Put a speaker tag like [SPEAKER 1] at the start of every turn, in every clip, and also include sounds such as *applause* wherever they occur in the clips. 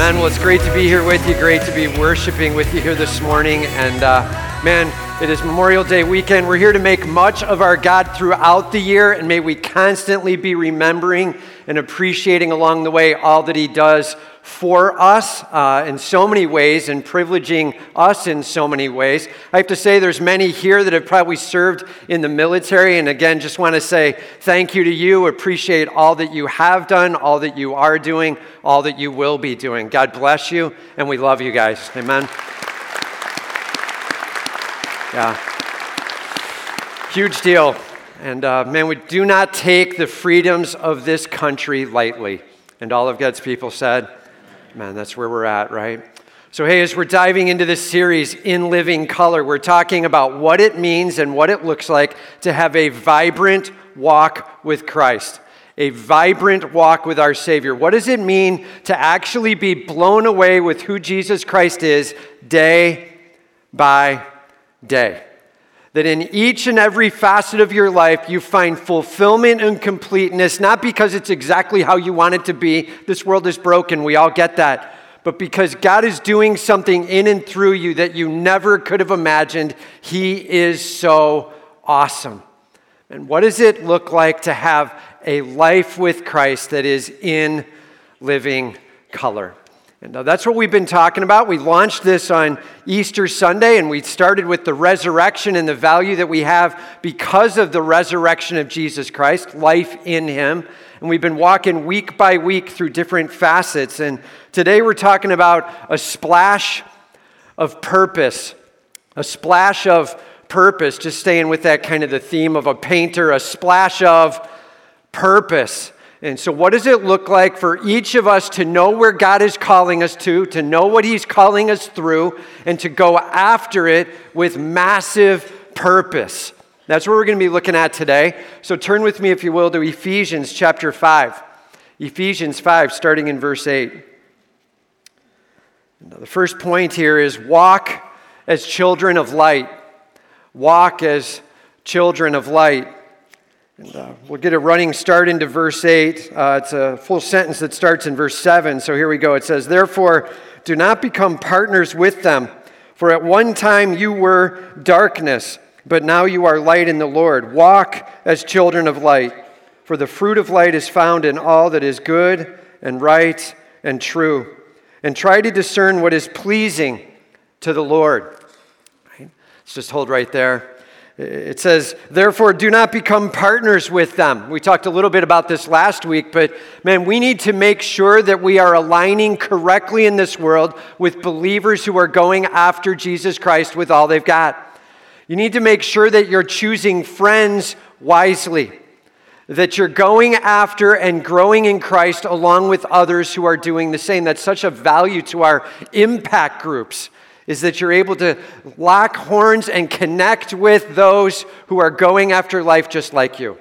[SPEAKER 1] Man, well, it's great to be here with you. Great to be worshiping with you here this morning. And uh, man, it is Memorial Day weekend. We're here to make much of our God throughout the year, and may we constantly be remembering and appreciating along the way all that He does for us uh, in so many ways and privileging us in so many ways. I have to say, there's many here that have probably served in the military, and again, just want to say thank you to you. Appreciate all that you have done, all that you are doing, all that you will be doing. God bless you, and we love you guys. Amen. Yeah. Huge deal. And uh, man, we do not take the freedoms of this country lightly. And all of God's people said, man, that's where we're at, right? So, hey, as we're diving into this series, In Living Color, we're talking about what it means and what it looks like to have a vibrant walk with Christ, a vibrant walk with our Savior. What does it mean to actually be blown away with who Jesus Christ is day by day. That in each and every facet of your life, you find fulfillment and completeness, not because it's exactly how you want it to be. This world is broken, we all get that. But because God is doing something in and through you that you never could have imagined, He is so awesome. And what does it look like to have a life with Christ that is in living color? And uh, that's what we've been talking about. We launched this on Easter Sunday, and we started with the resurrection and the value that we have because of the resurrection of Jesus Christ, life in Him. And we've been walking week by week through different facets. And today we're talking about a splash of purpose, a splash of purpose, just staying with that kind of the theme of a painter, a splash of purpose. And so, what does it look like for each of us to know where God is calling us to, to know what He's calling us through, and to go after it with massive purpose? That's what we're going to be looking at today. So, turn with me, if you will, to Ephesians chapter 5. Ephesians 5, starting in verse 8. Now, the first point here is walk as children of light. Walk as children of light. And, uh, we'll get a running start into verse 8. Uh, it's a full sentence that starts in verse 7. So here we go. It says, Therefore, do not become partners with them, for at one time you were darkness, but now you are light in the Lord. Walk as children of light, for the fruit of light is found in all that is good and right and true. And try to discern what is pleasing to the Lord. Right? Let's just hold right there. It says, therefore, do not become partners with them. We talked a little bit about this last week, but man, we need to make sure that we are aligning correctly in this world with believers who are going after Jesus Christ with all they've got. You need to make sure that you're choosing friends wisely, that you're going after and growing in Christ along with others who are doing the same. That's such a value to our impact groups is that you're able to lock horns and connect with those who are going after life just like you.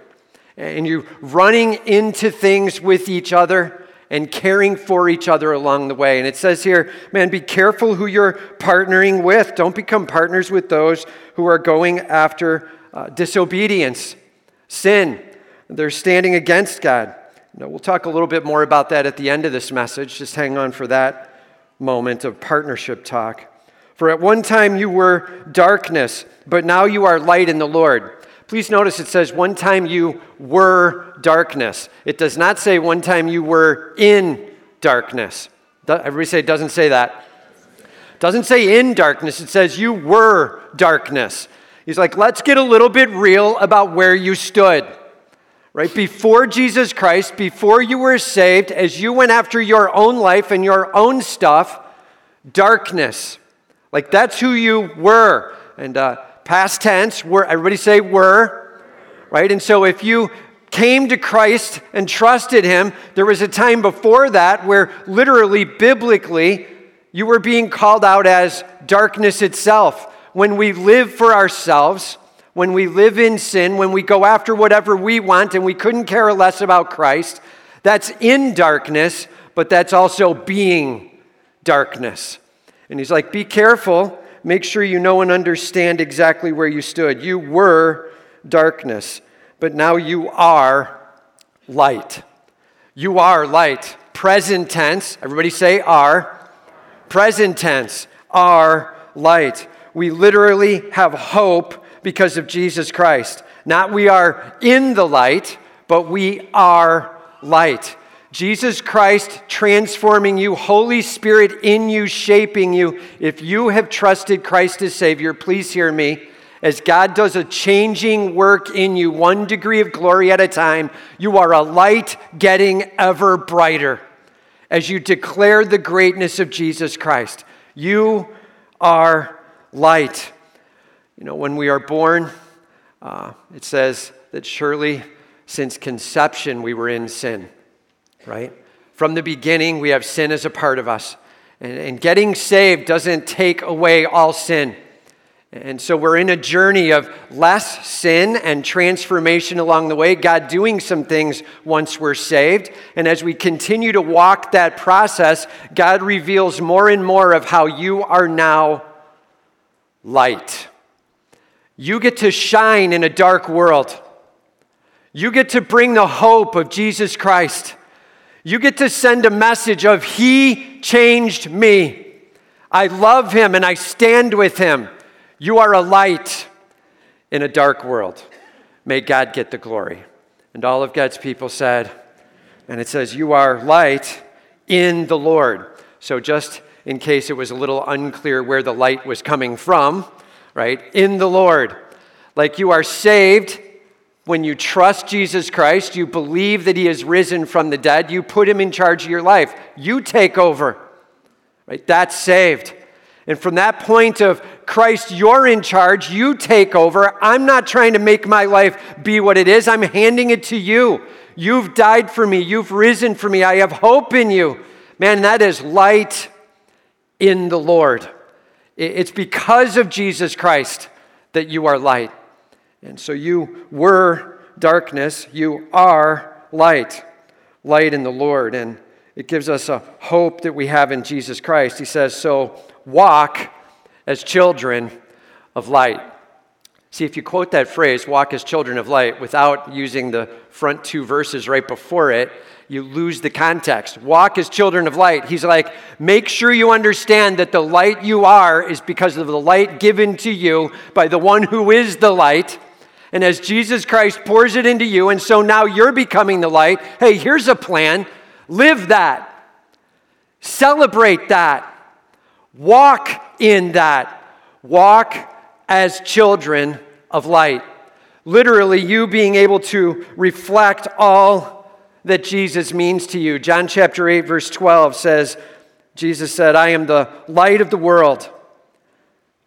[SPEAKER 1] And you're running into things with each other and caring for each other along the way. And it says here, man, be careful who you're partnering with. Don't become partners with those who are going after uh, disobedience, sin. They're standing against God. Now, we'll talk a little bit more about that at the end of this message. Just hang on for that moment of partnership talk. For at one time you were darkness, but now you are light in the Lord. Please notice it says one time you were darkness. It does not say one time you were in darkness. Everybody say it doesn't say that. It doesn't say in darkness, it says you were darkness. He's like, let's get a little bit real about where you stood. Right? Before Jesus Christ, before you were saved, as you went after your own life and your own stuff, darkness. Like that's who you were. And uh, past tense, were, everybody say were, right? And so if you came to Christ and trusted Him, there was a time before that where literally, biblically, you were being called out as darkness itself. When we live for ourselves, when we live in sin, when we go after whatever we want and we couldn't care less about Christ, that's in darkness, but that's also being darkness. And he's like, Be careful. Make sure you know and understand exactly where you stood. You were darkness, but now you are light. You are light. present tense. Everybody say are. Present tense, are light. We literally have hope because of Jesus Christ. Not we are in the light, but we are light. Jesus Christ transforming you, Holy Spirit in you, shaping you. If you have trusted Christ as Savior, please hear me. As God does a changing work in you, one degree of glory at a time, you are a light getting ever brighter as you declare the greatness of Jesus Christ. You are light. You know, when we are born, uh, it says that surely since conception we were in sin, right? From the beginning, we have sin as a part of us. And, and getting saved doesn't take away all sin. And so we're in a journey of less sin and transformation along the way, God doing some things once we're saved. And as we continue to walk that process, God reveals more and more of how you are now light. You get to shine in a dark world. You get to bring the hope of Jesus Christ. You get to send a message of He changed me. I love Him and I stand with Him. You are a light in a dark world. May God get the glory. And all of God's people said, and it says, You are light in the Lord. So, just in case it was a little unclear where the light was coming from, right? In the Lord. Like you are saved when you trust Jesus Christ, you believe that He has risen from the dead, you put Him in charge of your life. You take over, right? That's saved. And from that point of Christ, you're in charge, you take over. I'm not trying to make my life be what it is, I'm handing it to you. You've died for me, you've risen for me, I have hope in you. Man, that is light in the Lord. It's because of Jesus Christ that you are light. And so you were darkness, you are light, light in the Lord. And it gives us a hope that we have in Jesus Christ. He says, So walk as children of light. See, if you quote that phrase, walk as children of light, without using the front two verses right before it, you lose the context. Walk as children of light. He's like, make sure you understand that the light you are is because of the light given to you by the one who is the light. And as Jesus Christ pours it into you, and so now you're becoming the light, hey, here's a plan. Live that. Celebrate that. Walk in that. Walk as children of light. Literally, you being able to reflect all that Jesus means to you. John chapter 8, verse 12 says, Jesus said, I am the light of the world.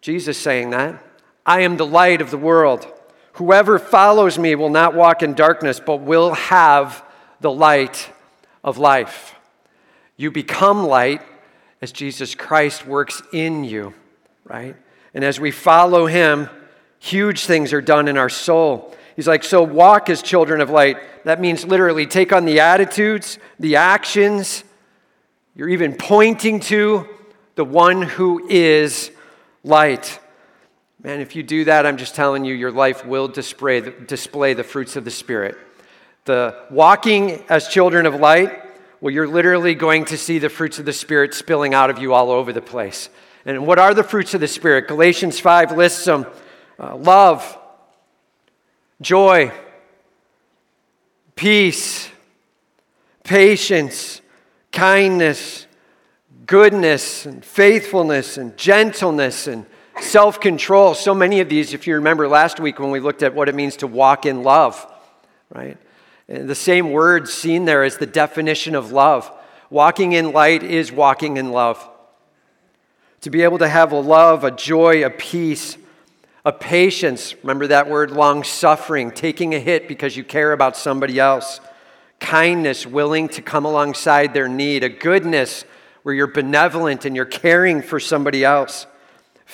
[SPEAKER 1] Jesus saying that. I am the light of the world. Whoever follows me will not walk in darkness, but will have the light of life. You become light as Jesus Christ works in you, right? And as we follow him, huge things are done in our soul. He's like, so walk as children of light. That means literally take on the attitudes, the actions. You're even pointing to the one who is light. Man, if you do that, I'm just telling you, your life will display the, display the fruits of the Spirit. The walking as children of light, well, you're literally going to see the fruits of the Spirit spilling out of you all over the place. And what are the fruits of the Spirit? Galatians 5 lists them uh, love, joy, peace, patience, kindness, goodness, and faithfulness, and gentleness, and self control. So many of these, if you remember last week when we looked at what it means to walk in love, right? And the same word seen there is the definition of love. Walking in light is walking in love. To be able to have a love, a joy, a peace, a patience, remember that word, long suffering, taking a hit because you care about somebody else, kindness, willing to come alongside their need, a goodness where you're benevolent and you're caring for somebody else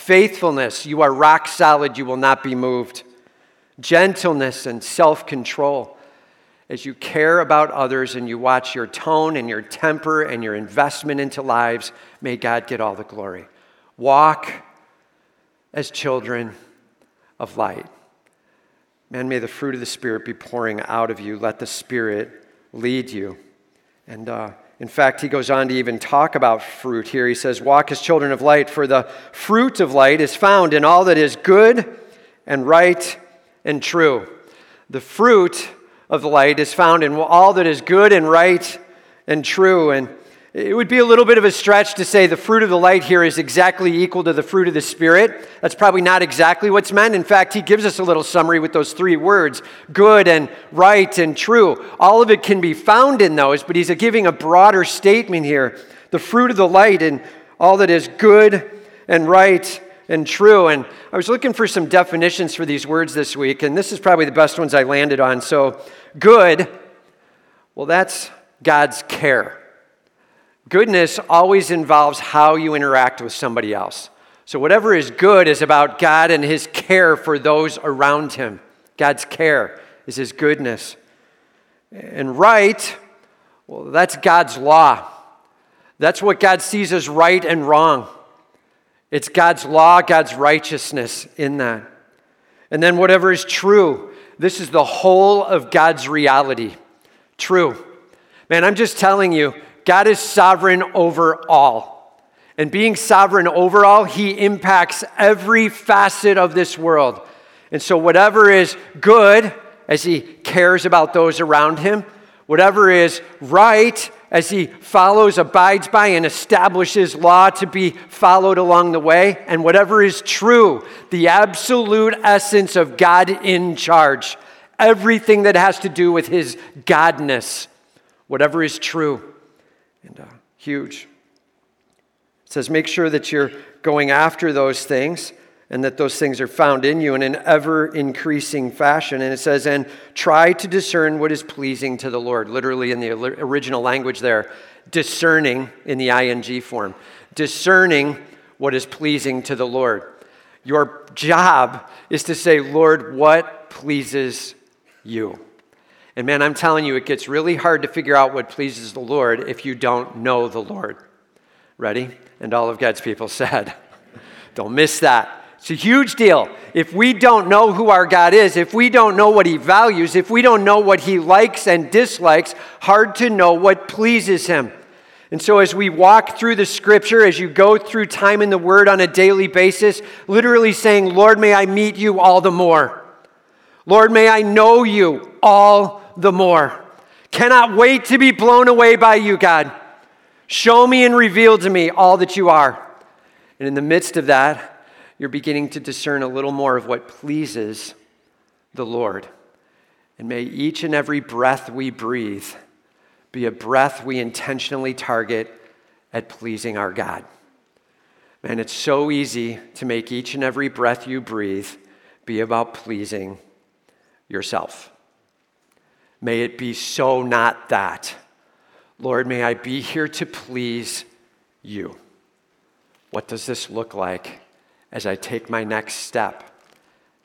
[SPEAKER 1] Faithfulness, you are rock solid, you will not be moved. Gentleness and self control. As you care about others and you watch your tone and your temper and your investment into lives, may God get all the glory. Walk as children of light. Man, may the fruit of the Spirit be pouring out of you. Let the Spirit lead you. And uh, In fact, he goes on to even talk about fruit here. He says, Walk as children of light, for the fruit of light is found in all that is good and right and true. The fruit of the light is found in all that is good and right and true. And it would be a little bit of a stretch to say the fruit of the light here is exactly equal to the fruit of the Spirit. That's probably not exactly what's meant. In fact, he gives us a little summary with those three words good and right and true. All of it can be found in those, but he's giving a broader statement here. The fruit of the light and all that is good and right and true. And I was looking for some definitions for these words this week, and this is probably the best ones I landed on. So, good, well, that's God's care. Goodness always involves how you interact with somebody else. So, whatever is good is about God and His care for those around Him. God's care is His goodness. And right, well, that's God's law. That's what God sees as right and wrong. It's God's law, God's righteousness in that. And then whatever is true, this is the whole of God's reality. True. Man, I'm just telling you, God is sovereign over all. And being sovereign over all, he impacts every facet of this world. And so, whatever is good, as he cares about those around him, whatever is right, as he follows, abides by, and establishes law to be followed along the way, and whatever is true, the absolute essence of God in charge, everything that has to do with his godness, whatever is true and uh, huge. It says, make sure that you're going after those things and that those things are found in you in an ever increasing fashion. And it says, and try to discern what is pleasing to the Lord. Literally in the original language there, discerning in the ing form. Discerning what is pleasing to the Lord. Your job is to say, Lord, what pleases you? And man, I'm telling you, it gets really hard to figure out what pleases the Lord if you don't know the Lord. Ready? And all of God's people *laughs* said, Don't miss that. It's a huge deal. If we don't know who our God is, if we don't know what He values, if we don't know what He likes and dislikes, hard to know what pleases Him. And so, as we walk through the scripture, as you go through time in the Word on a daily basis, literally saying, Lord, may I meet you all the more. Lord, may I know you all the more. Cannot wait to be blown away by you, God. Show me and reveal to me all that you are. And in the midst of that, you're beginning to discern a little more of what pleases the Lord. And may each and every breath we breathe be a breath we intentionally target at pleasing our God. Man, it's so easy to make each and every breath you breathe be about pleasing yourself. May it be so not that. Lord, may I be here to please you. What does this look like as I take my next step,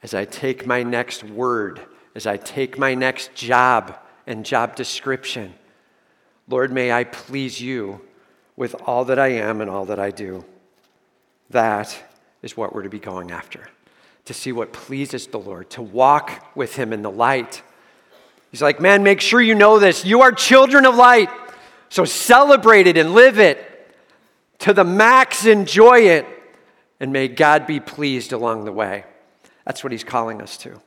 [SPEAKER 1] as I take my next word, as I take my next job and job description? Lord, may I please you with all that I am and all that I do. That is what we're to be going after to see what pleases the Lord, to walk with Him in the light He's like, man, make sure you know this. You are children of light. So celebrate it and live it to the max, enjoy it, and may God be pleased along the way. That's what he's calling us to. You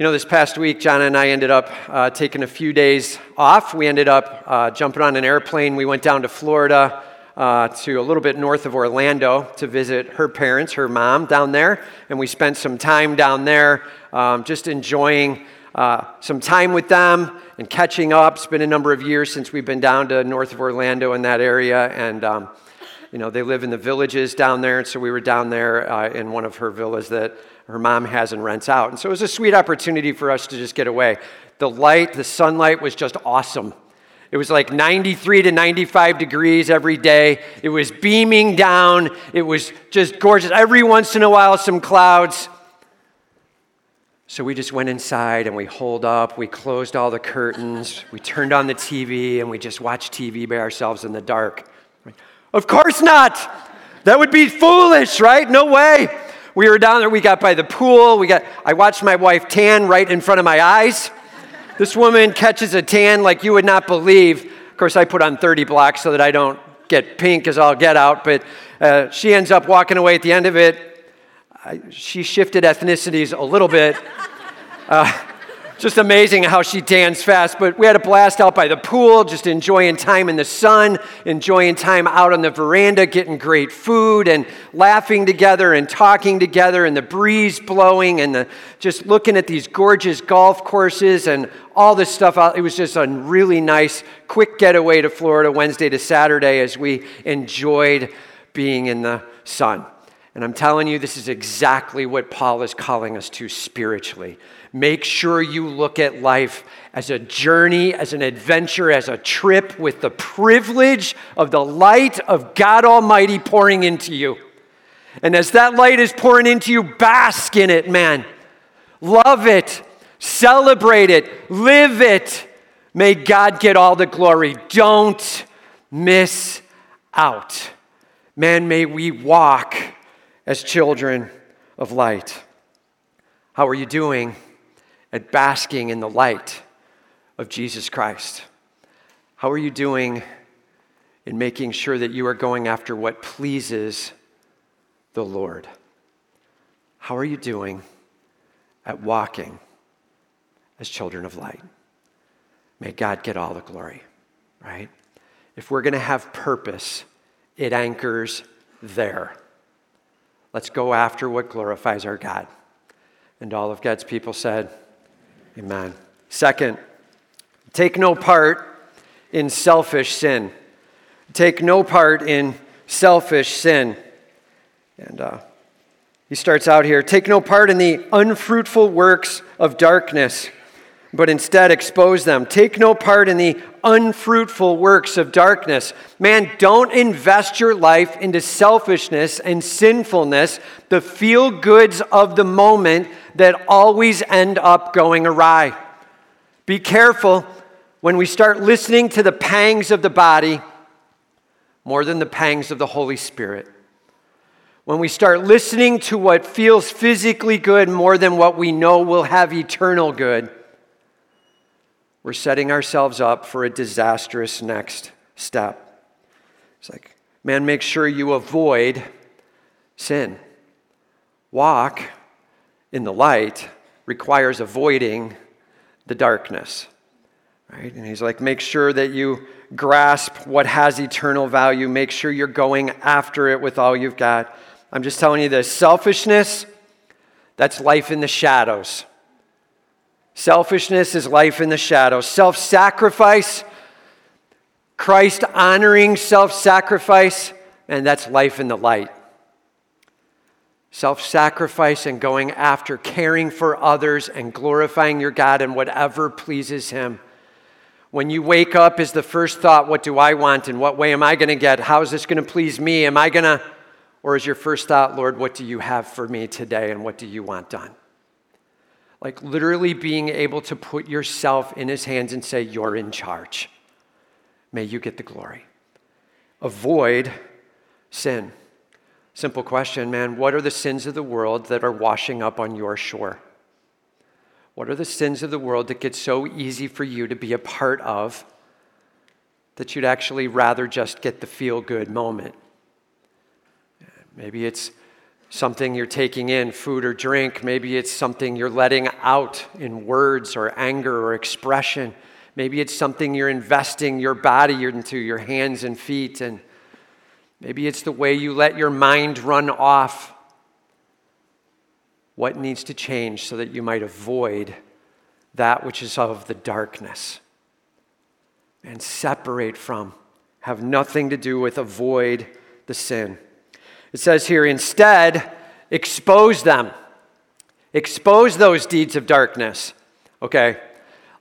[SPEAKER 1] know, this past week, John and I ended up uh, taking a few days off. We ended up uh, jumping on an airplane. We went down to Florida, uh, to a little bit north of Orlando to visit her parents, her mom down there. And we spent some time down there um, just enjoying uh, some time with them and catching up. It's been a number of years since we've been down to north of Orlando in that area, and um, you know they live in the villages down there, and so we were down there uh, in one of her villas that her mom has and rents out, and so it was a sweet opportunity for us to just get away. The light, the sunlight was just awesome. It was like 93 to 95 degrees every day. It was beaming down. It was just gorgeous. Every once in a while, some clouds. So we just went inside and we holed up, we closed all the curtains, we turned on the TV, and we just watched TV by ourselves in the dark. Of course not! That would be foolish, right? No way. We were down there, we got by the pool, we got I watched my wife tan right in front of my eyes. This woman catches a tan like you would not believe. Of course, I put on 30 blocks so that I don't get pink as I'll get out, but uh, she ends up walking away at the end of it. I, she shifted ethnicities a little bit. Uh, just amazing how she danced fast. But we had a blast out by the pool, just enjoying time in the sun, enjoying time out on the veranda, getting great food and laughing together and talking together, and the breeze blowing, and the, just looking at these gorgeous golf courses and all this stuff. It was just a really nice, quick getaway to Florida Wednesday to Saturday as we enjoyed being in the sun. And I'm telling you, this is exactly what Paul is calling us to spiritually. Make sure you look at life as a journey, as an adventure, as a trip with the privilege of the light of God Almighty pouring into you. And as that light is pouring into you, bask in it, man. Love it, celebrate it, live it. May God get all the glory. Don't miss out. Man, may we walk as children of light. How are you doing? at basking in the light of Jesus Christ? How are you doing in making sure that you are going after what pleases the Lord? How are you doing at walking as children of light? May God get all the glory, right? If we're going to have purpose, it anchors there. Let's go after what glorifies our God. And all of God's people said, Amen. Second, take no part in selfish sin. Take no part in selfish sin. And uh, he starts out here take no part in the unfruitful works of darkness, but instead expose them. Take no part in the unfruitful works of darkness. Man, don't invest your life into selfishness and sinfulness, the feel goods of the moment that always end up going awry. Be careful when we start listening to the pangs of the body more than the pangs of the Holy Spirit. When we start listening to what feels physically good more than what we know will have eternal good, we're setting ourselves up for a disastrous next step. It's like, man, make sure you avoid sin. Walk in the light requires avoiding the darkness. Right? And he's like, make sure that you grasp what has eternal value. Make sure you're going after it with all you've got. I'm just telling you this selfishness, that's life in the shadows. Selfishness is life in the shadow. Self sacrifice, Christ honoring self sacrifice, and that's life in the light self sacrifice and going after caring for others and glorifying your God and whatever pleases Him. When you wake up, is the first thought, What do I want? And what way am I going to get? How is this going to please me? Am I going to? Or is your first thought, Lord, what do you have for me today and what do you want done? Like literally being able to put yourself in His hands and say, You're in charge. May you get the glory. Avoid sin. Simple question, man. What are the sins of the world that are washing up on your shore? What are the sins of the world that get so easy for you to be a part of that you'd actually rather just get the feel good moment? Maybe it's something you're taking in, food or drink. Maybe it's something you're letting out in words or anger or expression. Maybe it's something you're investing your body into, your hands and feet. And Maybe it's the way you let your mind run off. What needs to change so that you might avoid that which is of the darkness and separate from, have nothing to do with, avoid the sin. It says here, instead, expose them. Expose those deeds of darkness. Okay,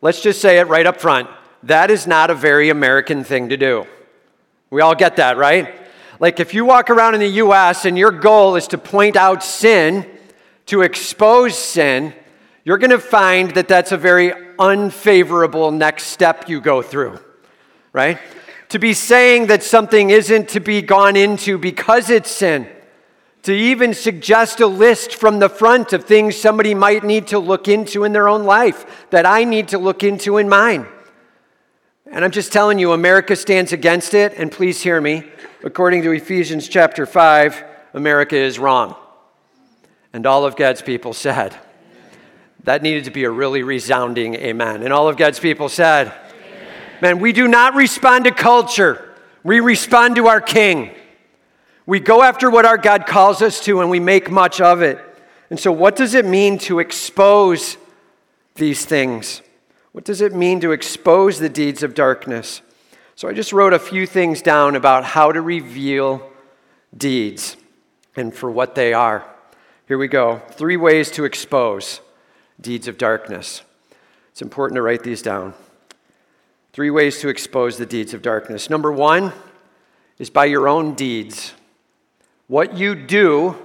[SPEAKER 1] let's just say it right up front. That is not a very American thing to do. We all get that, right? Like if you walk around in the US and your goal is to point out sin, to expose sin, you're going to find that that's a very unfavorable next step you go through, right? To be saying that something isn't to be gone into because it's sin, to even suggest a list from the front of things somebody might need to look into in their own life that I need to look into in mine. And I'm just telling you, America stands against it, and please hear me. According to Ephesians chapter 5, America is wrong. And all of God's people said, that needed to be a really resounding amen. And all of God's people said. Man, we do not respond to culture, we respond to our King. We go after what our God calls us to and we make much of it. And so, what does it mean to expose these things? What does it mean to expose the deeds of darkness? So, I just wrote a few things down about how to reveal deeds and for what they are. Here we go. Three ways to expose deeds of darkness. It's important to write these down. Three ways to expose the deeds of darkness. Number one is by your own deeds. What you do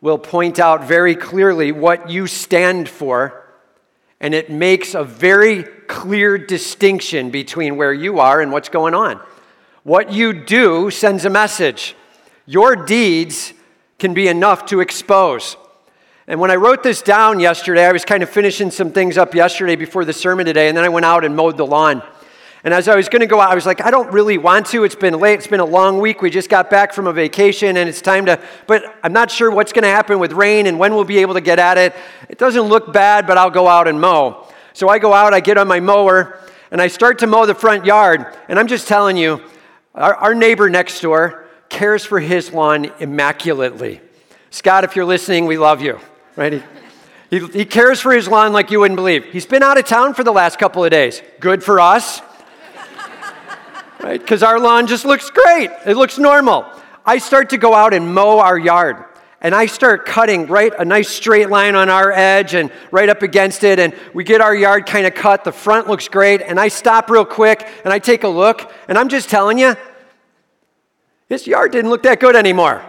[SPEAKER 1] will point out very clearly what you stand for, and it makes a very clear distinction between where you are and what's going on. What you do sends a message. Your deeds can be enough to expose. And when I wrote this down yesterday, I was kind of finishing some things up yesterday before the sermon today, and then I went out and mowed the lawn. And as I was going to go out, I was like, I don't really want to. It's been late. It's been a long week. We just got back from a vacation, and it's time to, but I'm not sure what's going to happen with rain and when we'll be able to get at it. It doesn't look bad, but I'll go out and mow. So I go out, I get on my mower, and I start to mow the front yard. And I'm just telling you, our, our neighbor next door cares for his lawn immaculately. Scott, if you're listening, we love you right? He, he, he cares for his lawn like you wouldn't believe. He's been out of town for the last couple of days. Good for us, right? Because our lawn just looks great. It looks normal. I start to go out and mow our yard. And I start cutting right a nice straight line on our edge and right up against it. And we get our yard kind of cut. The front looks great. And I stop real quick and I take a look. And I'm just telling you, this yard didn't look that good anymore.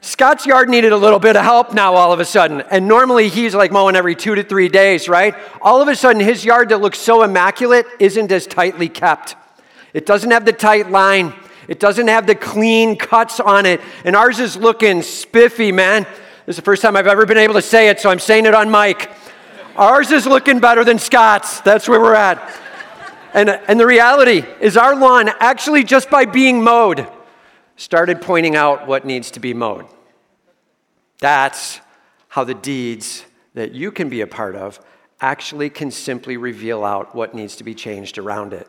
[SPEAKER 1] Scott's yard needed a little bit of help now all of a sudden. And normally he's like mowing every two to three days, right? All of a sudden his yard that looks so immaculate isn't as tightly kept. It doesn't have the tight line, it doesn't have the clean cuts on it. And ours is looking spiffy, man. This is the first time I've ever been able to say it, so I'm saying it on mic. Ours is looking better than Scott's. That's where we're at. And, and the reality is, our lawn, actually, just by being mowed, started pointing out what needs to be mowed. That's how the deeds that you can be a part of actually can simply reveal out what needs to be changed around it.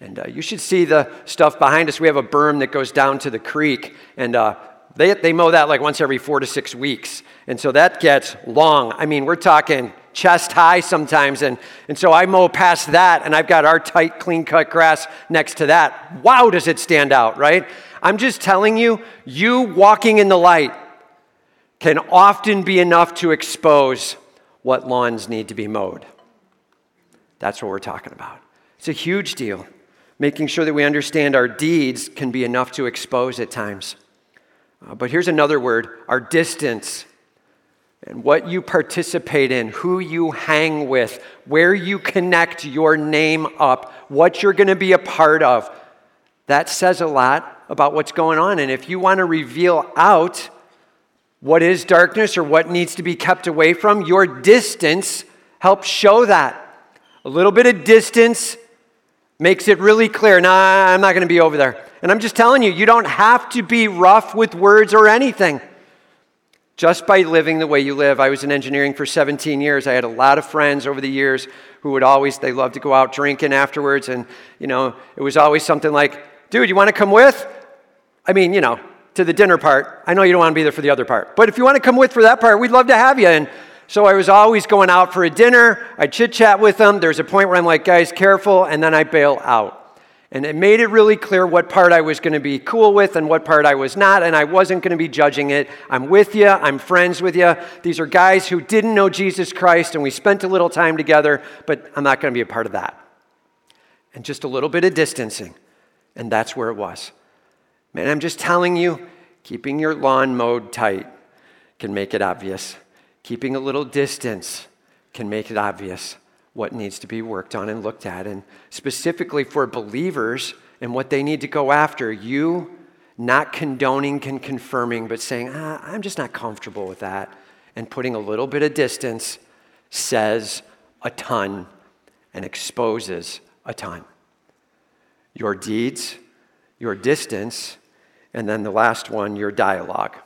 [SPEAKER 1] And uh, you should see the stuff behind us. We have a berm that goes down to the creek, and uh, they, they mow that like once every four to six weeks. And so that gets long. I mean, we're talking chest high sometimes. And, and so I mow past that, and I've got our tight, clean cut grass next to that. Wow, does it stand out, right? I'm just telling you, you walking in the light can often be enough to expose what lawns need to be mowed. That's what we're talking about. It's a huge deal. Making sure that we understand our deeds can be enough to expose at times. Uh, but here's another word our distance and what you participate in, who you hang with, where you connect your name up, what you're going to be a part of. That says a lot about what's going on. And if you want to reveal out what is darkness or what needs to be kept away from, your distance helps show that. A little bit of distance makes it really clear. Nah, I'm not going to be over there. And I'm just telling you, you don't have to be rough with words or anything. Just by living the way you live. I was in engineering for 17 years. I had a lot of friends over the years who would always, they loved to go out drinking afterwards. And, you know, it was always something like, dude, you want to come with? I mean, you know, to the dinner part. I know you don't want to be there for the other part, but if you want to come with for that part, we'd love to have you. And so I was always going out for a dinner. I chit chat with them. There's a point where I'm like, guys, careful, and then I bail out. And it made it really clear what part I was going to be cool with and what part I was not, and I wasn't going to be judging it. I'm with you, I'm friends with you. These are guys who didn't know Jesus Christ, and we spent a little time together, but I'm not going to be a part of that. And just a little bit of distancing, and that's where it was. Man, I'm just telling you, keeping your lawn mowed tight can make it obvious. Keeping a little distance can make it obvious what needs to be worked on and looked at. And specifically for believers and what they need to go after, you not condoning and confirming, but saying, ah, I'm just not comfortable with that, and putting a little bit of distance says a ton and exposes a ton. your deeds, your distance, and then the last one, your dialogue.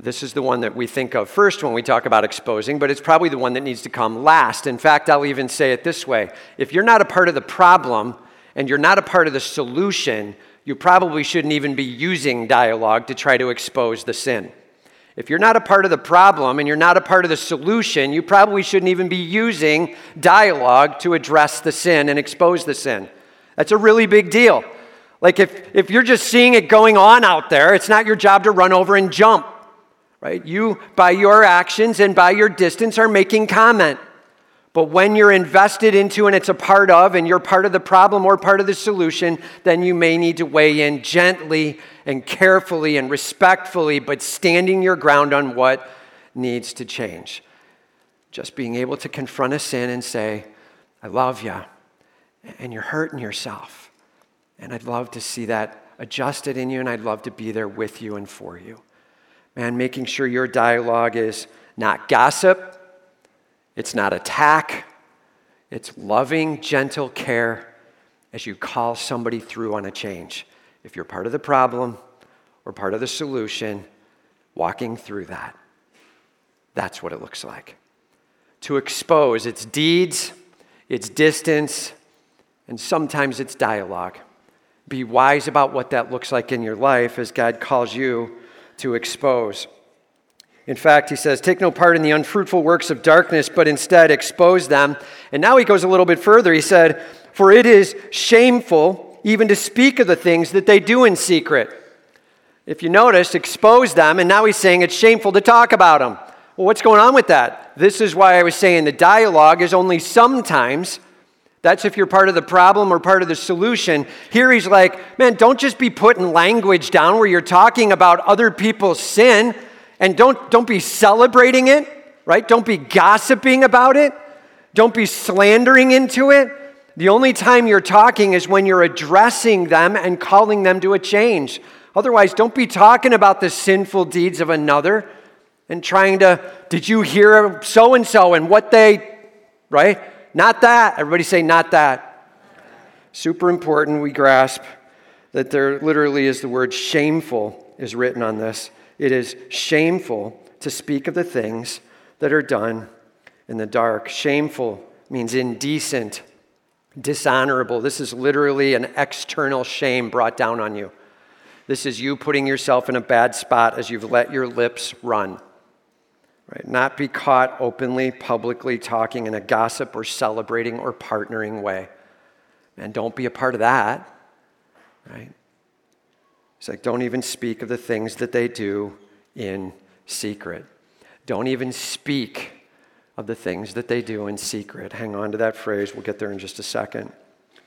[SPEAKER 1] This is the one that we think of first when we talk about exposing, but it's probably the one that needs to come last. In fact, I'll even say it this way if you're not a part of the problem and you're not a part of the solution, you probably shouldn't even be using dialogue to try to expose the sin. If you're not a part of the problem and you're not a part of the solution, you probably shouldn't even be using dialogue to address the sin and expose the sin. That's a really big deal. Like if, if you're just seeing it going on out there, it's not your job to run over and jump, right? You, by your actions and by your distance, are making comment. But when you're invested into and it's a part of, and you're part of the problem or part of the solution, then you may need to weigh in gently and carefully and respectfully, but standing your ground on what needs to change. Just being able to confront a sin and say, I love you, and you're hurting yourself. And I'd love to see that adjusted in you, and I'd love to be there with you and for you. Man, making sure your dialogue is not gossip, it's not attack, it's loving, gentle care as you call somebody through on a change. If you're part of the problem or part of the solution, walking through that. That's what it looks like. To expose its deeds, its distance, and sometimes its dialogue. Be wise about what that looks like in your life as God calls you to expose. In fact, he says, Take no part in the unfruitful works of darkness, but instead expose them. And now he goes a little bit further. He said, For it is shameful even to speak of the things that they do in secret. If you notice, expose them, and now he's saying it's shameful to talk about them. Well, what's going on with that? This is why I was saying the dialogue is only sometimes. That's if you're part of the problem or part of the solution. Here he's like, man, don't just be putting language down where you're talking about other people's sin and don't, don't be celebrating it, right? Don't be gossiping about it. Don't be slandering into it. The only time you're talking is when you're addressing them and calling them to a change. Otherwise, don't be talking about the sinful deeds of another and trying to, did you hear so and so and what they, right? Not that. Everybody say, not that. Super important we grasp that there literally is the word shameful is written on this. It is shameful to speak of the things that are done in the dark. Shameful means indecent, dishonorable. This is literally an external shame brought down on you. This is you putting yourself in a bad spot as you've let your lips run. Right? Not be caught openly, publicly talking in a gossip or celebrating or partnering way. And don't be a part of that. Right? It's like, don't even speak of the things that they do in secret. Don't even speak of the things that they do in secret. Hang on to that phrase. We'll get there in just a second. It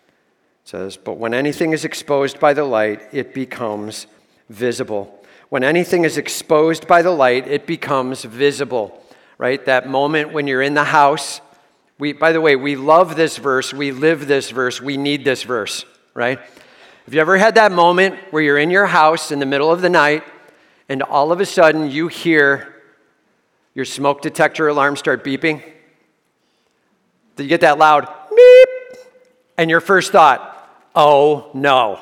[SPEAKER 1] says, But when anything is exposed by the light, it becomes visible. When anything is exposed by the light, it becomes visible. Right? That moment when you're in the house. We, by the way, we love this verse. We live this verse. We need this verse, right? Have you ever had that moment where you're in your house in the middle of the night and all of a sudden you hear your smoke detector alarm start beeping? Did you get that loud beep? And your first thought, oh no.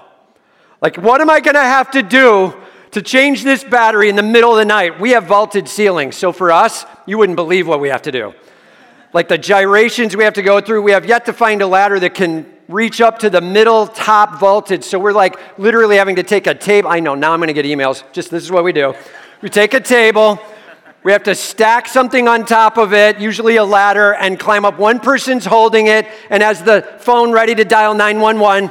[SPEAKER 1] Like, what am I gonna have to do to change this battery in the middle of the night? We have vaulted ceilings, so for us, you wouldn't believe what we have to do. Like the gyrations we have to go through, we have yet to find a ladder that can reach up to the middle top vaulted. So we're like literally having to take a table. I know, now I'm gonna get emails. Just this is what we do. We take a table, we have to stack something on top of it, usually a ladder, and climb up. One person's holding it and has the phone ready to dial 911,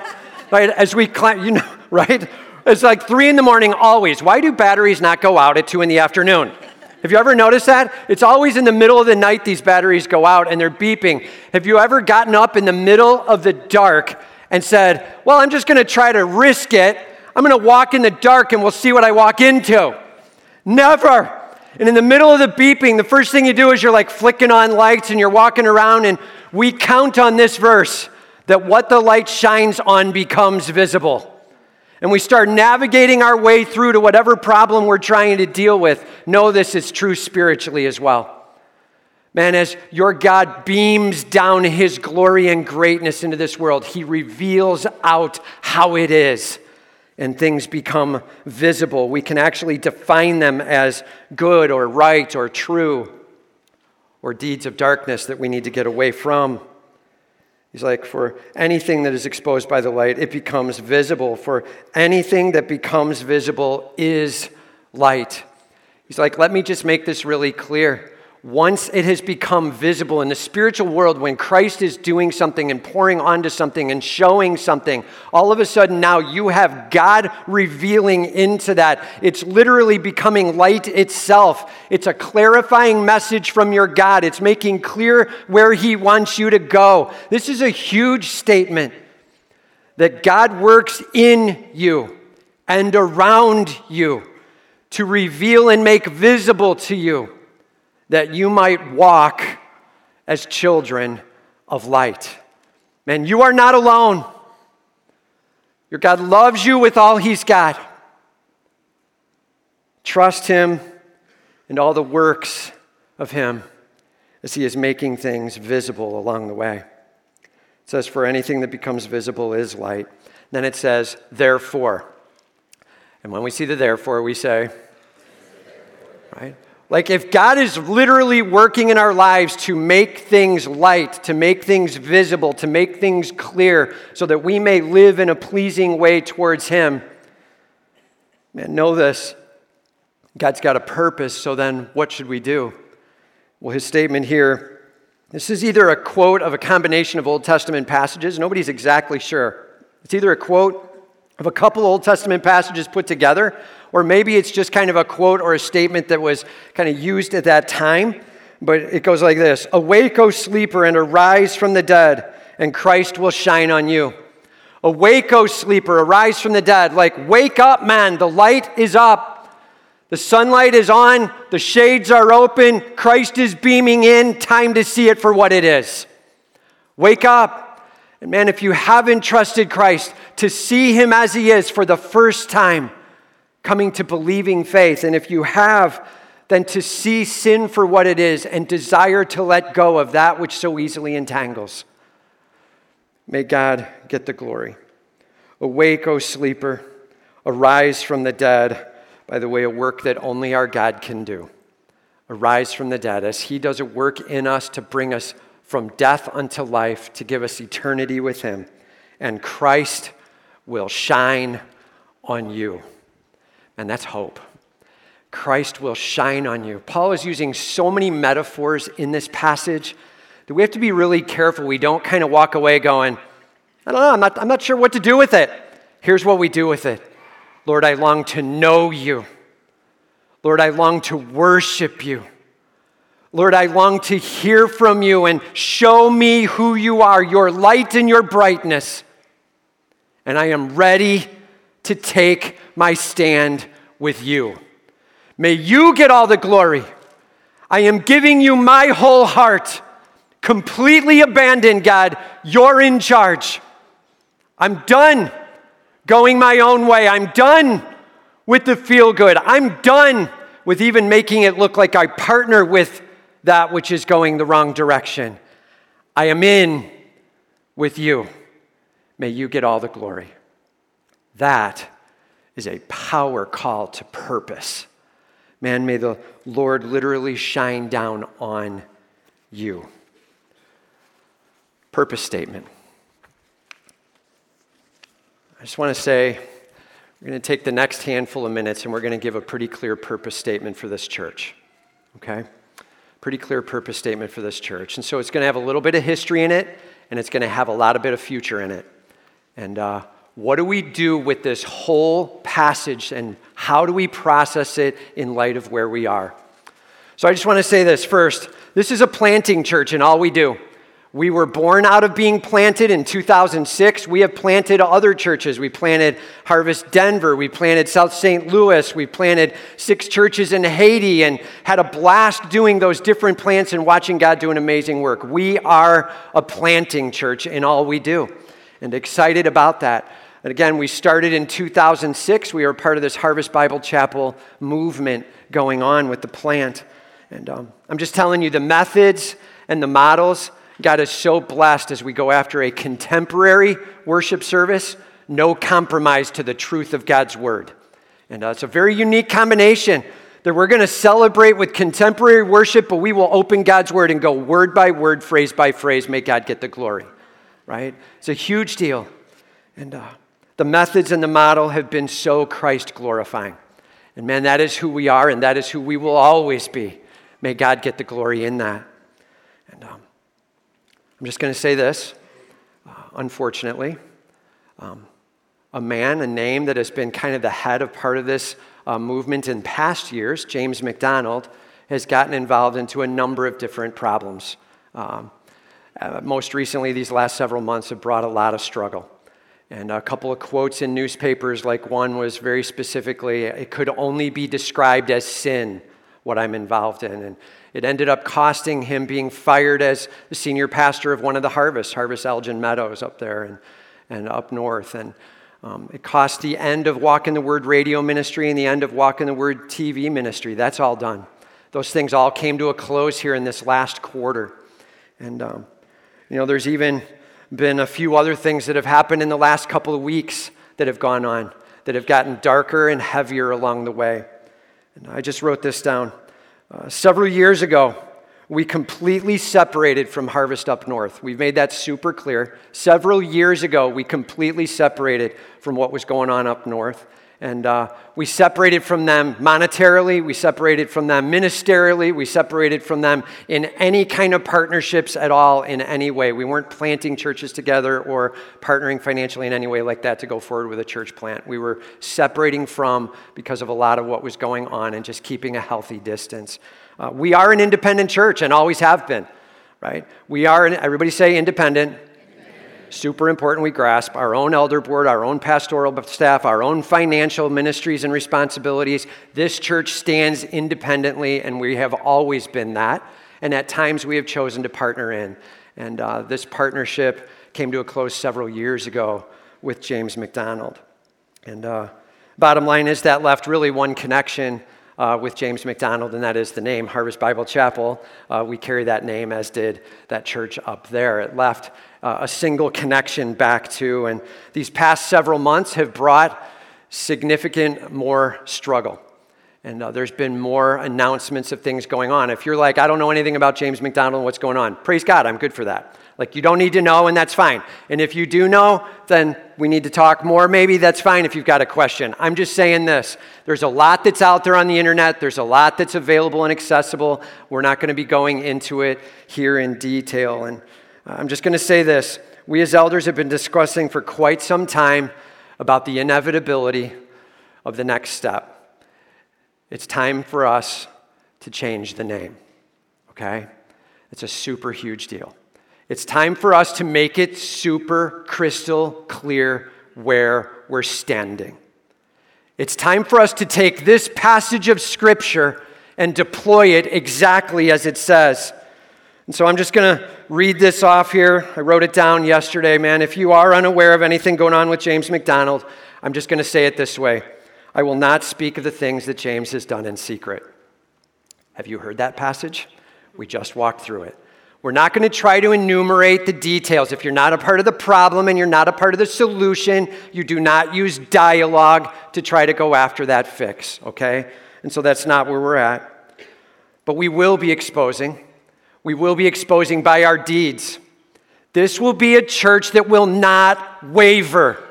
[SPEAKER 1] right? As we climb, you know, *laughs* right? It's like three in the morning always. Why do batteries not go out at two in the afternoon? Have you ever noticed that? It's always in the middle of the night these batteries go out and they're beeping. Have you ever gotten up in the middle of the dark and said, Well, I'm just going to try to risk it. I'm going to walk in the dark and we'll see what I walk into? Never. And in the middle of the beeping, the first thing you do is you're like flicking on lights and you're walking around, and we count on this verse that what the light shines on becomes visible. And we start navigating our way through to whatever problem we're trying to deal with. Know this is true spiritually as well. Man, as your God beams down his glory and greatness into this world, he reveals out how it is, and things become visible. We can actually define them as good or right or true or deeds of darkness that we need to get away from. He's like, for anything that is exposed by the light, it becomes visible. For anything that becomes visible is light. He's like, let me just make this really clear once it has become visible in the spiritual world, when Christ is doing something and pouring onto something and showing something, all of a sudden now you have God revealing into that. It's literally becoming light itself. It's a clarifying message from your God, it's making clear where He wants you to go. This is a huge statement that God works in you and around you to reveal and make visible to you that you might walk as children of light. Man, you are not alone. Your God loves you with all He's got. Trust Him and all the works of Him as He is making things visible along the way. It says, For anything that becomes visible is light. Then it says, Therefore. And when we see the therefore, we say, right? Like, if God is literally working in our lives to make things light, to make things visible, to make things clear, so that we may live in a pleasing way towards Him, man, know this. God's got a purpose, so then what should we do? Well, his statement here this is either a quote of a combination of Old Testament passages, nobody's exactly sure. It's either a quote of a couple Old Testament passages put together, or maybe it's just kind of a quote or a statement that was kind of used at that time. But it goes like this Awake, O sleeper, and arise from the dead, and Christ will shine on you. Awake, O sleeper, arise from the dead. Like, wake up, man, the light is up. The sunlight is on, the shades are open, Christ is beaming in. Time to see it for what it is. Wake up. And man, if you haven't trusted Christ, to see him as he is for the first time, coming to believing faith. And if you have, then to see sin for what it is and desire to let go of that which so easily entangles. May God get the glory. Awake, O sleeper, arise from the dead. By the way, a work that only our God can do. Arise from the dead as He does a work in us to bring us from death unto life, to give us eternity with Him. And Christ will shine on you. And that's hope. Christ will shine on you. Paul is using so many metaphors in this passage that we have to be really careful. We don't kind of walk away going, I don't know, I'm not, I'm not sure what to do with it. Here's what we do with it Lord, I long to know you. Lord, I long to worship you. Lord, I long to hear from you and show me who you are, your light and your brightness. And I am ready to take my stand with you. May you get all the glory. I am giving you my whole heart, completely abandoned, God. You're in charge. I'm done going my own way. I'm done with the feel good. I'm done with even making it look like I partner with that which is going the wrong direction. I am in with you. May you get all the glory. That is a power call to purpose. Man, may the Lord literally shine down on you. Purpose statement. I just want to say we're going to take the next handful of minutes and we're going to give a pretty clear purpose statement for this church. Okay? Pretty clear purpose statement for this church. And so it's going to have a little bit of history in it and it's going to have a lot of bit of future in it. And uh, what do we do with this whole passage and how do we process it in light of where we are? So I just want to say this first. This is a planting church, and all we do. We were born out of being planted in 2006. We have planted other churches. We planted Harvest Denver. We planted South St. Louis. We planted six churches in Haiti and had a blast doing those different plants and watching God do an amazing work. We are a planting church in all we do, and excited about that. And again, we started in 2006. We were part of this Harvest Bible Chapel movement going on with the plant. And um, I'm just telling you, the methods and the models, God is so blessed as we go after a contemporary worship service, no compromise to the truth of God's word. And uh, it's a very unique combination that we're going to celebrate with contemporary worship, but we will open God's word and go word by word, phrase by phrase, may God get the glory. Right? It's a huge deal. And uh, the methods and the model have been so Christ glorifying. And man, that is who we are, and that is who we will always be. May God get the glory in that. And um, I'm just going to say this uh, unfortunately, um, a man, a name that has been kind of the head of part of this uh, movement in past years, James MacDonald, has gotten involved into a number of different problems. Um, uh, most recently, these last several months have brought a lot of struggle. And a couple of quotes in newspapers, like one was very specifically, it could only be described as sin, what I'm involved in. And it ended up costing him being fired as the senior pastor of one of the Harvest, Harvest Elgin Meadows up there and, and up north. And um, it cost the end of Walk in the Word radio ministry and the end of Walk in the Word TV ministry. That's all done. Those things all came to a close here in this last quarter. And, um, you know, there's even been a few other things that have happened in the last couple of weeks that have gone on, that have gotten darker and heavier along the way. And I just wrote this down. Uh, several years ago, we completely separated from Harvest Up North. We've made that super clear. Several years ago, we completely separated from what was going on up north. And uh, we separated from them monetarily, we separated from them ministerially, we separated from them in any kind of partnerships at all in any way. We weren't planting churches together or partnering financially in any way like that to go forward with a church plant. We were separating from because of a lot of what was going on and just keeping a healthy distance. Uh, we are an independent church and always have been, right? We are, an, everybody say independent super important we grasp our own elder board, our own pastoral staff, our own financial ministries and responsibilities. This church stands independently, and we have always been that. And at times we have chosen to partner in. And uh, this partnership came to a close several years ago with James MacDonald. And uh, bottom line is that left really one connection uh, with James MacDonald, and that is the name Harvest Bible Chapel. Uh, we carry that name, as did that church up there. It left uh, a single connection back to, and these past several months have brought significant more struggle. And uh, there's been more announcements of things going on. If you're like, I don't know anything about James MacDonald and what's going on, praise God, I'm good for that. Like, you don't need to know, and that's fine. And if you do know, then we need to talk more. Maybe that's fine if you've got a question. I'm just saying this there's a lot that's out there on the internet, there's a lot that's available and accessible. We're not going to be going into it here in detail. And I'm just going to say this we as elders have been discussing for quite some time about the inevitability of the next step. It's time for us to change the name, okay? It's a super huge deal. It's time for us to make it super crystal clear where we're standing. It's time for us to take this passage of Scripture and deploy it exactly as it says. And so I'm just going to read this off here. I wrote it down yesterday, man. If you are unaware of anything going on with James MacDonald, I'm just going to say it this way I will not speak of the things that James has done in secret. Have you heard that passage? We just walked through it. We're not going to try to enumerate the details. If you're not a part of the problem and you're not a part of the solution, you do not use dialogue to try to go after that fix, okay? And so that's not where we're at. But we will be exposing. We will be exposing by our deeds. This will be a church that will not waver.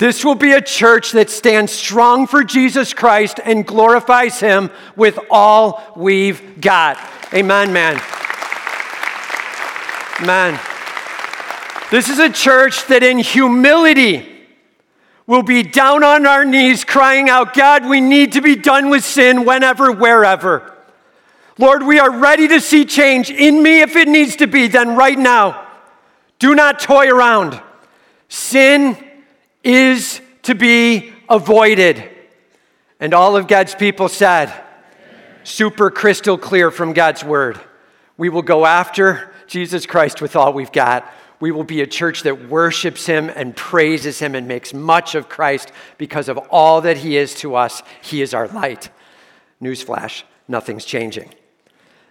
[SPEAKER 1] This will be a church that stands strong for Jesus Christ and glorifies Him with all we've got. Amen, man. Man, this is a church that in humility will be down on our knees crying out, God, we need to be done with sin whenever, wherever. Lord, we are ready to see change in me if it needs to be, then right now. Do not toy around. Sin is to be avoided. And all of God's people said, super crystal clear from God's word. We will go after Jesus Christ with all we've got. We will be a church that worships him and praises him and makes much of Christ because of all that he is to us. He is our light. Newsflash nothing's changing.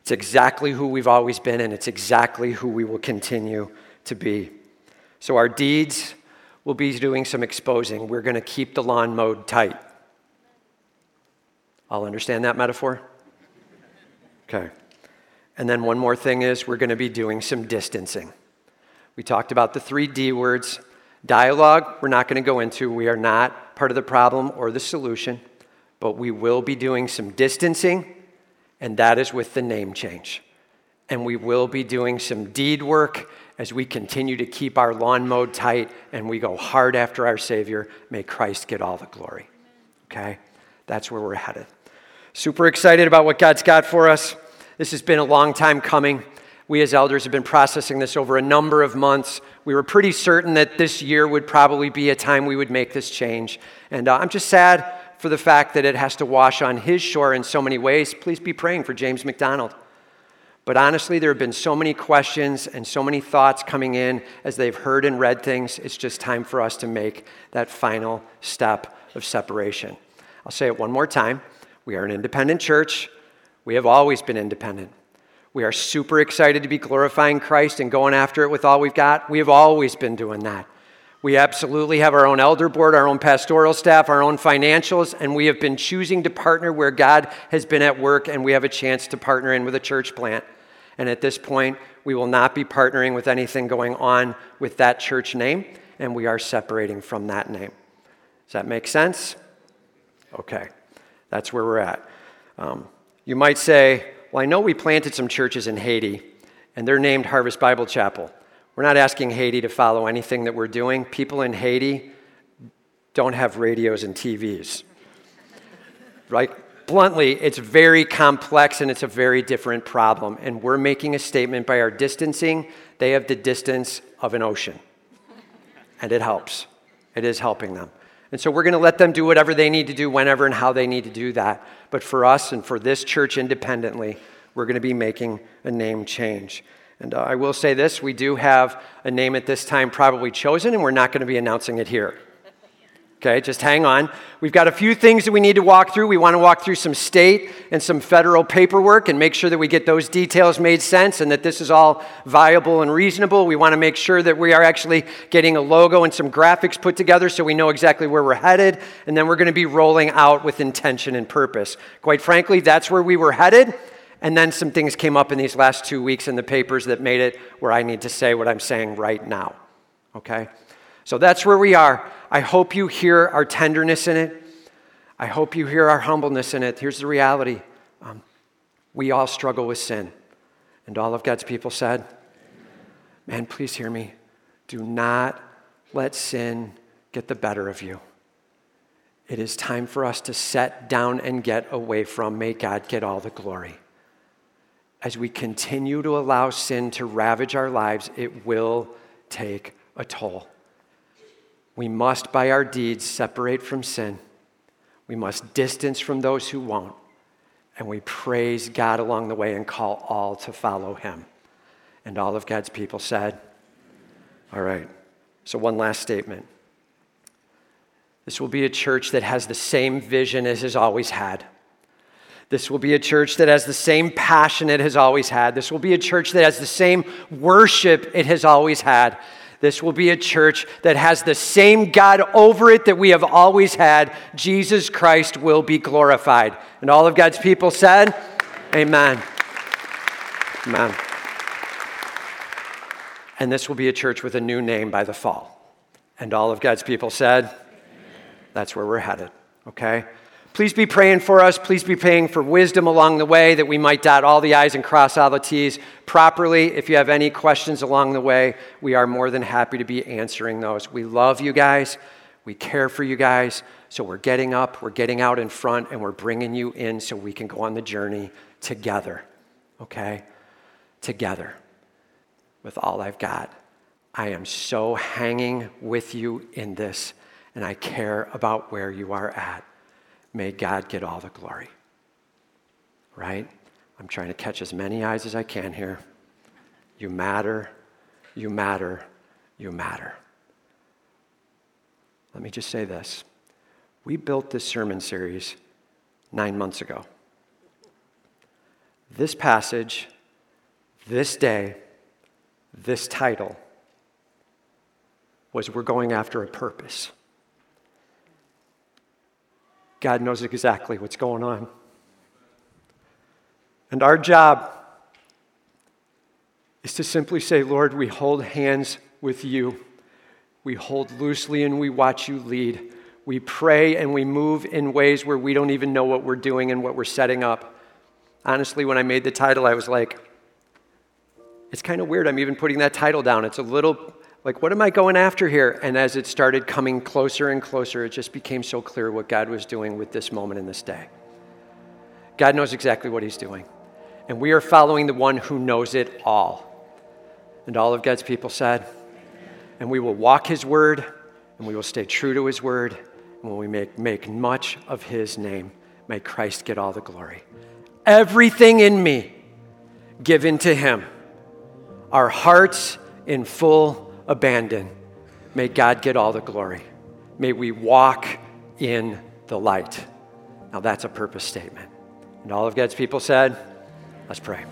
[SPEAKER 1] It's exactly who we've always been, and it's exactly who we will continue to be. So, our deeds will be doing some exposing. We're going to keep the lawn mowed tight. I'll understand that metaphor? Okay. And then one more thing is we're going to be doing some distancing. We talked about the three D words. Dialogue, we're not going to go into. We are not part of the problem or the solution, but we will be doing some distancing, and that is with the name change. And we will be doing some deed work as we continue to keep our lawn mowed tight and we go hard after our Savior. May Christ get all the glory. Okay? That's where we're headed. Super excited about what God's got for us. This has been a long time coming. We as elders have been processing this over a number of months. We were pretty certain that this year would probably be a time we would make this change. And uh, I'm just sad for the fact that it has to wash on his shore in so many ways. Please be praying for James MacDonald. But honestly, there have been so many questions and so many thoughts coming in as they've heard and read things. It's just time for us to make that final step of separation. I'll say it one more time. We are an independent church. We have always been independent. We are super excited to be glorifying Christ and going after it with all we've got. We have always been doing that. We absolutely have our own elder board, our own pastoral staff, our own financials, and we have been choosing to partner where God has been at work and we have a chance to partner in with a church plant. And at this point, we will not be partnering with anything going on with that church name, and we are separating from that name. Does that make sense? Okay, that's where we're at. Um, you might say, well, I know we planted some churches in Haiti, and they're named Harvest Bible Chapel. We're not asking Haiti to follow anything that we're doing. People in Haiti don't have radios and TVs. Right? Bluntly, it's very complex and it's a very different problem. And we're making a statement by our distancing. They have the distance of an ocean. And it helps. It is helping them. And so we're going to let them do whatever they need to do whenever and how they need to do that. But for us and for this church independently, we're going to be making a name change. And uh, I will say this we do have a name at this time probably chosen, and we're not going to be announcing it here. Okay, just hang on. We've got a few things that we need to walk through. We want to walk through some state and some federal paperwork and make sure that we get those details made sense and that this is all viable and reasonable. We want to make sure that we are actually getting a logo and some graphics put together so we know exactly where we're headed. And then we're going to be rolling out with intention and purpose. Quite frankly, that's where we were headed. And then some things came up in these last two weeks in the papers that made it where I need to say what I'm saying right now. Okay? So that's where we are. I hope you hear our tenderness in it. I hope you hear our humbleness in it. Here's the reality um, we all struggle with sin. And all of God's people said, Man, please hear me. Do not let sin get the better of you. It is time for us to set down and get away from. May God get all the glory. As we continue to allow sin to ravage our lives, it will take a toll. We must, by our deeds, separate from sin. We must distance from those who won't. And we praise God along the way and call all to follow him. And all of God's people said, All right. So, one last statement. This will be a church that has the same vision as has always had. This will be a church that has the same passion it has always had. This will be a church that has the same worship it has always had. This will be a church that has the same God over it that we have always had. Jesus Christ will be glorified. And all of God's people said, Amen. Amen. And this will be a church with a new name by the fall. And all of God's people said, That's where we're headed. Okay? Please be praying for us. Please be praying for wisdom along the way that we might dot all the I's and cross all the T's properly. If you have any questions along the way, we are more than happy to be answering those. We love you guys. We care for you guys. So we're getting up, we're getting out in front, and we're bringing you in so we can go on the journey together. Okay? Together. With all I've got. I am so hanging with you in this, and I care about where you are at. May God get all the glory. Right? I'm trying to catch as many eyes as I can here. You matter, you matter, you matter. Let me just say this. We built this sermon series nine months ago. this passage, this day, this title was we're going after a purpose. God knows exactly what's going on. And our job is to simply say, Lord, we hold hands with you. We hold loosely and we watch you lead. We pray and we move in ways where we don't even know what we're doing and what we're setting up. Honestly, when I made the title, I was like, it's kind of weird. I'm even putting that title down. It's a little like, what am I going after here? And as it started coming closer and closer, it just became so clear what God was doing with this moment in this day. God knows exactly what He's doing. And we are following the one who knows it all. And all of God's people said, and we will walk His word, and we will stay true to His word, and when we make, make much of His name, may Christ get all the glory. Everything in me given to Him, our hearts in full abandon. May God get all the glory. May we walk in the light. Now, that's a purpose statement. And all of God's people said, let's pray.